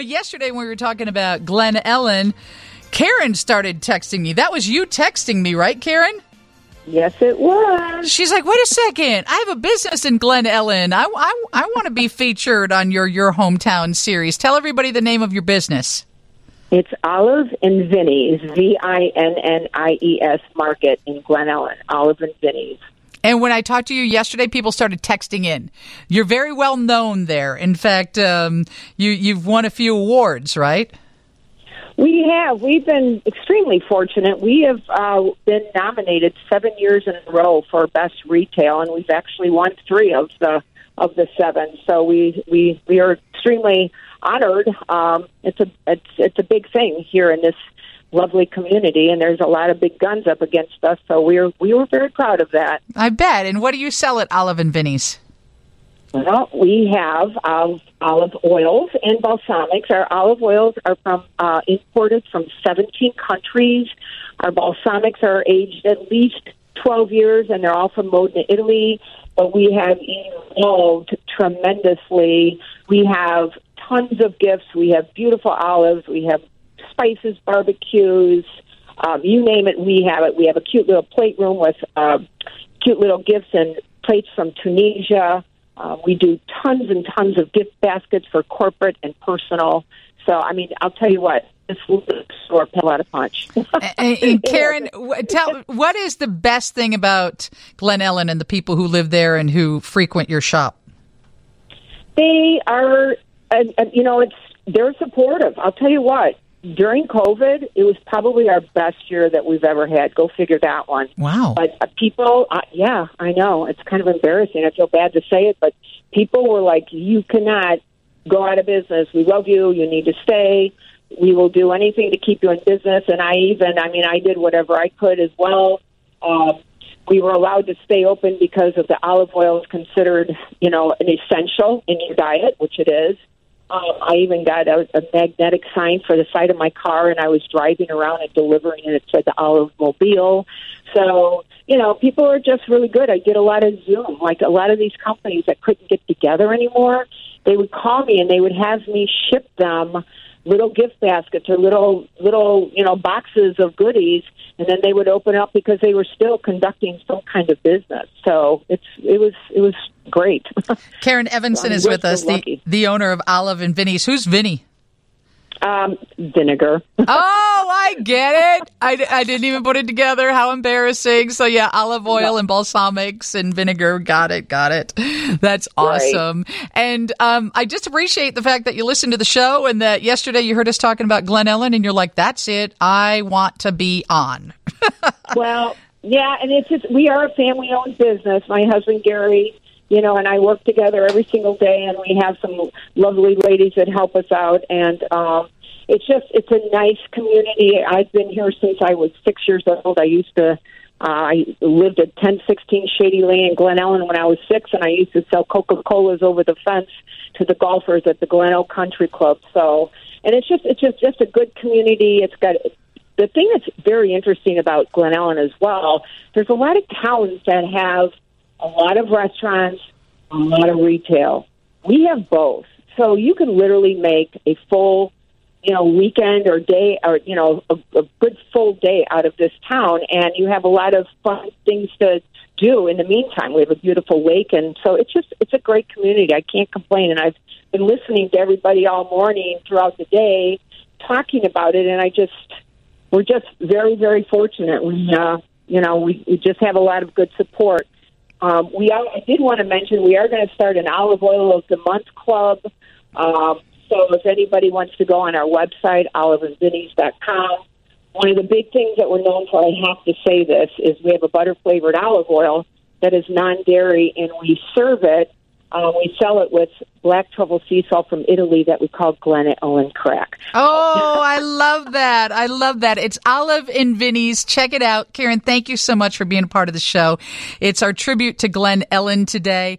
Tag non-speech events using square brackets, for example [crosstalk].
But yesterday, when we were talking about Glen Ellyn, Karen started texting me. That was you texting me, right, Karen? Yes, it was. She's like, wait a second. I have a business in Glen Ellyn. I, I, I want to be featured on your Your Hometown series. Tell everybody the name of your business. It's Olive and Vinnie's, V I N N I E S Market in Glen Ellyn. Olive and Vinnie's. And when I talked to you yesterday, people started texting in. You're very well known there. In fact, um, you you've won a few awards, right? We have. We've been extremely fortunate. We have uh, been nominated seven years in a row for best retail, and we've actually won three of the of the seven. So we we we are extremely honored. Um, it's a it's it's a big thing here in this lovely community, and there's a lot of big guns up against us. So we're we were very proud of that. I bet. And what do you sell at Olive and Vinnie's? Well, we have um, olive oils and balsamics. Our olive oils are from uh, imported from 17 countries. Our balsamics are aged at least 12 years, and they're all from Modena, Italy. But we have evolved tremendously. We have tons of gifts. We have beautiful olives. We have spices, barbecues. Um, you name it, we have it. We have a cute little plate room with uh, cute little gifts and plates from Tunisia. Uh, we do tons and tons of gift baskets for corporate and personal. So, I mean, I'll tell you what, this store pill out of punch. [laughs] and, and Karen, tell what is the best thing about Glen Ellyn and the people who live there and who frequent your shop? They are, uh, you know, it's they're supportive. I'll tell you what. During COVID, it was probably our best year that we've ever had. Go figure that one. Wow. But uh, people, uh, yeah, I know. It's kind of embarrassing. I feel bad to say it, but people were like, you cannot go out of business. We love you. You need to stay. We will do anything to keep you in business. And I even, I mean, I did whatever I could as well. Um, we were allowed to stay open because of the olive oil is considered, you know, an essential in your diet, which it is. Um, I even got a, a magnetic sign for the side of my car, and I was driving around and delivering, and it said the Olive Mobile. So, you know, people are just really good. I did a lot of Zoom. Like a lot of these companies that couldn't get together anymore, they would call me and they would have me ship them little gift baskets or little little you know boxes of goodies and then they would open up because they were still conducting some kind of business so it's it was it was great [laughs] karen evenson is with us the, the owner of olive and Vinnie's. who's Vinny? um, vinegar. oh, I get it. I, I didn't even put it together. How embarrassing. So, yeah, olive oil and balsamics and vinegar. Got it. Got it. That's awesome. Right. And um, I just appreciate the fact that you listened to the show and that yesterday you heard us talking about Glen Ellyn and you're like, that's it. I want to be on. [laughs] well, yeah, and it's just, we are a family owned business. My husband, Gary, you know, and I work together every single day, and we have some lovely ladies that help us out, and um, it's just it's a nice community. I've been here since I was six years old. I used to. Uh, I lived at 1016 Shady Lane in Glen Ellyn when I was six, and I used to sell Coca Colas over the fence to the golfers at the Glen Gleno Country Club. So, and it's just it's just just a good community. It's got the thing that's very interesting about Glen Ellyn as well. There's a lot of towns that have a lot of restaurants, a lot of retail. We have both. So you can literally make a full, you know, weekend or day or, you know, a, a good full day out of this town and you have a lot of fun things to do in the meantime. We have a beautiful lake and so it's just it's a great community. I can't complain and I've been listening to everybody all morning throughout the day talking about it and I just we're just very, very fortunate. We uh you know, we, we just have a lot of good support. Um, we are, I did want to mention we are going to start an olive oil of the month club. Um, so if anybody wants to go on our website, oliveandvinnies.com, one of the big things that we're known for, I have to say this, is we have a butter flavored olive oil that is non dairy and we serve it uh, we sell it with black truffle sea salt from Italy that we call Glen Ellyn Crack. Oh, I love that. I love that. It's Olive and Vinnie's. Check it out. Karen, thank you so much for being a part of the show. It's our tribute to Glen Ellyn today.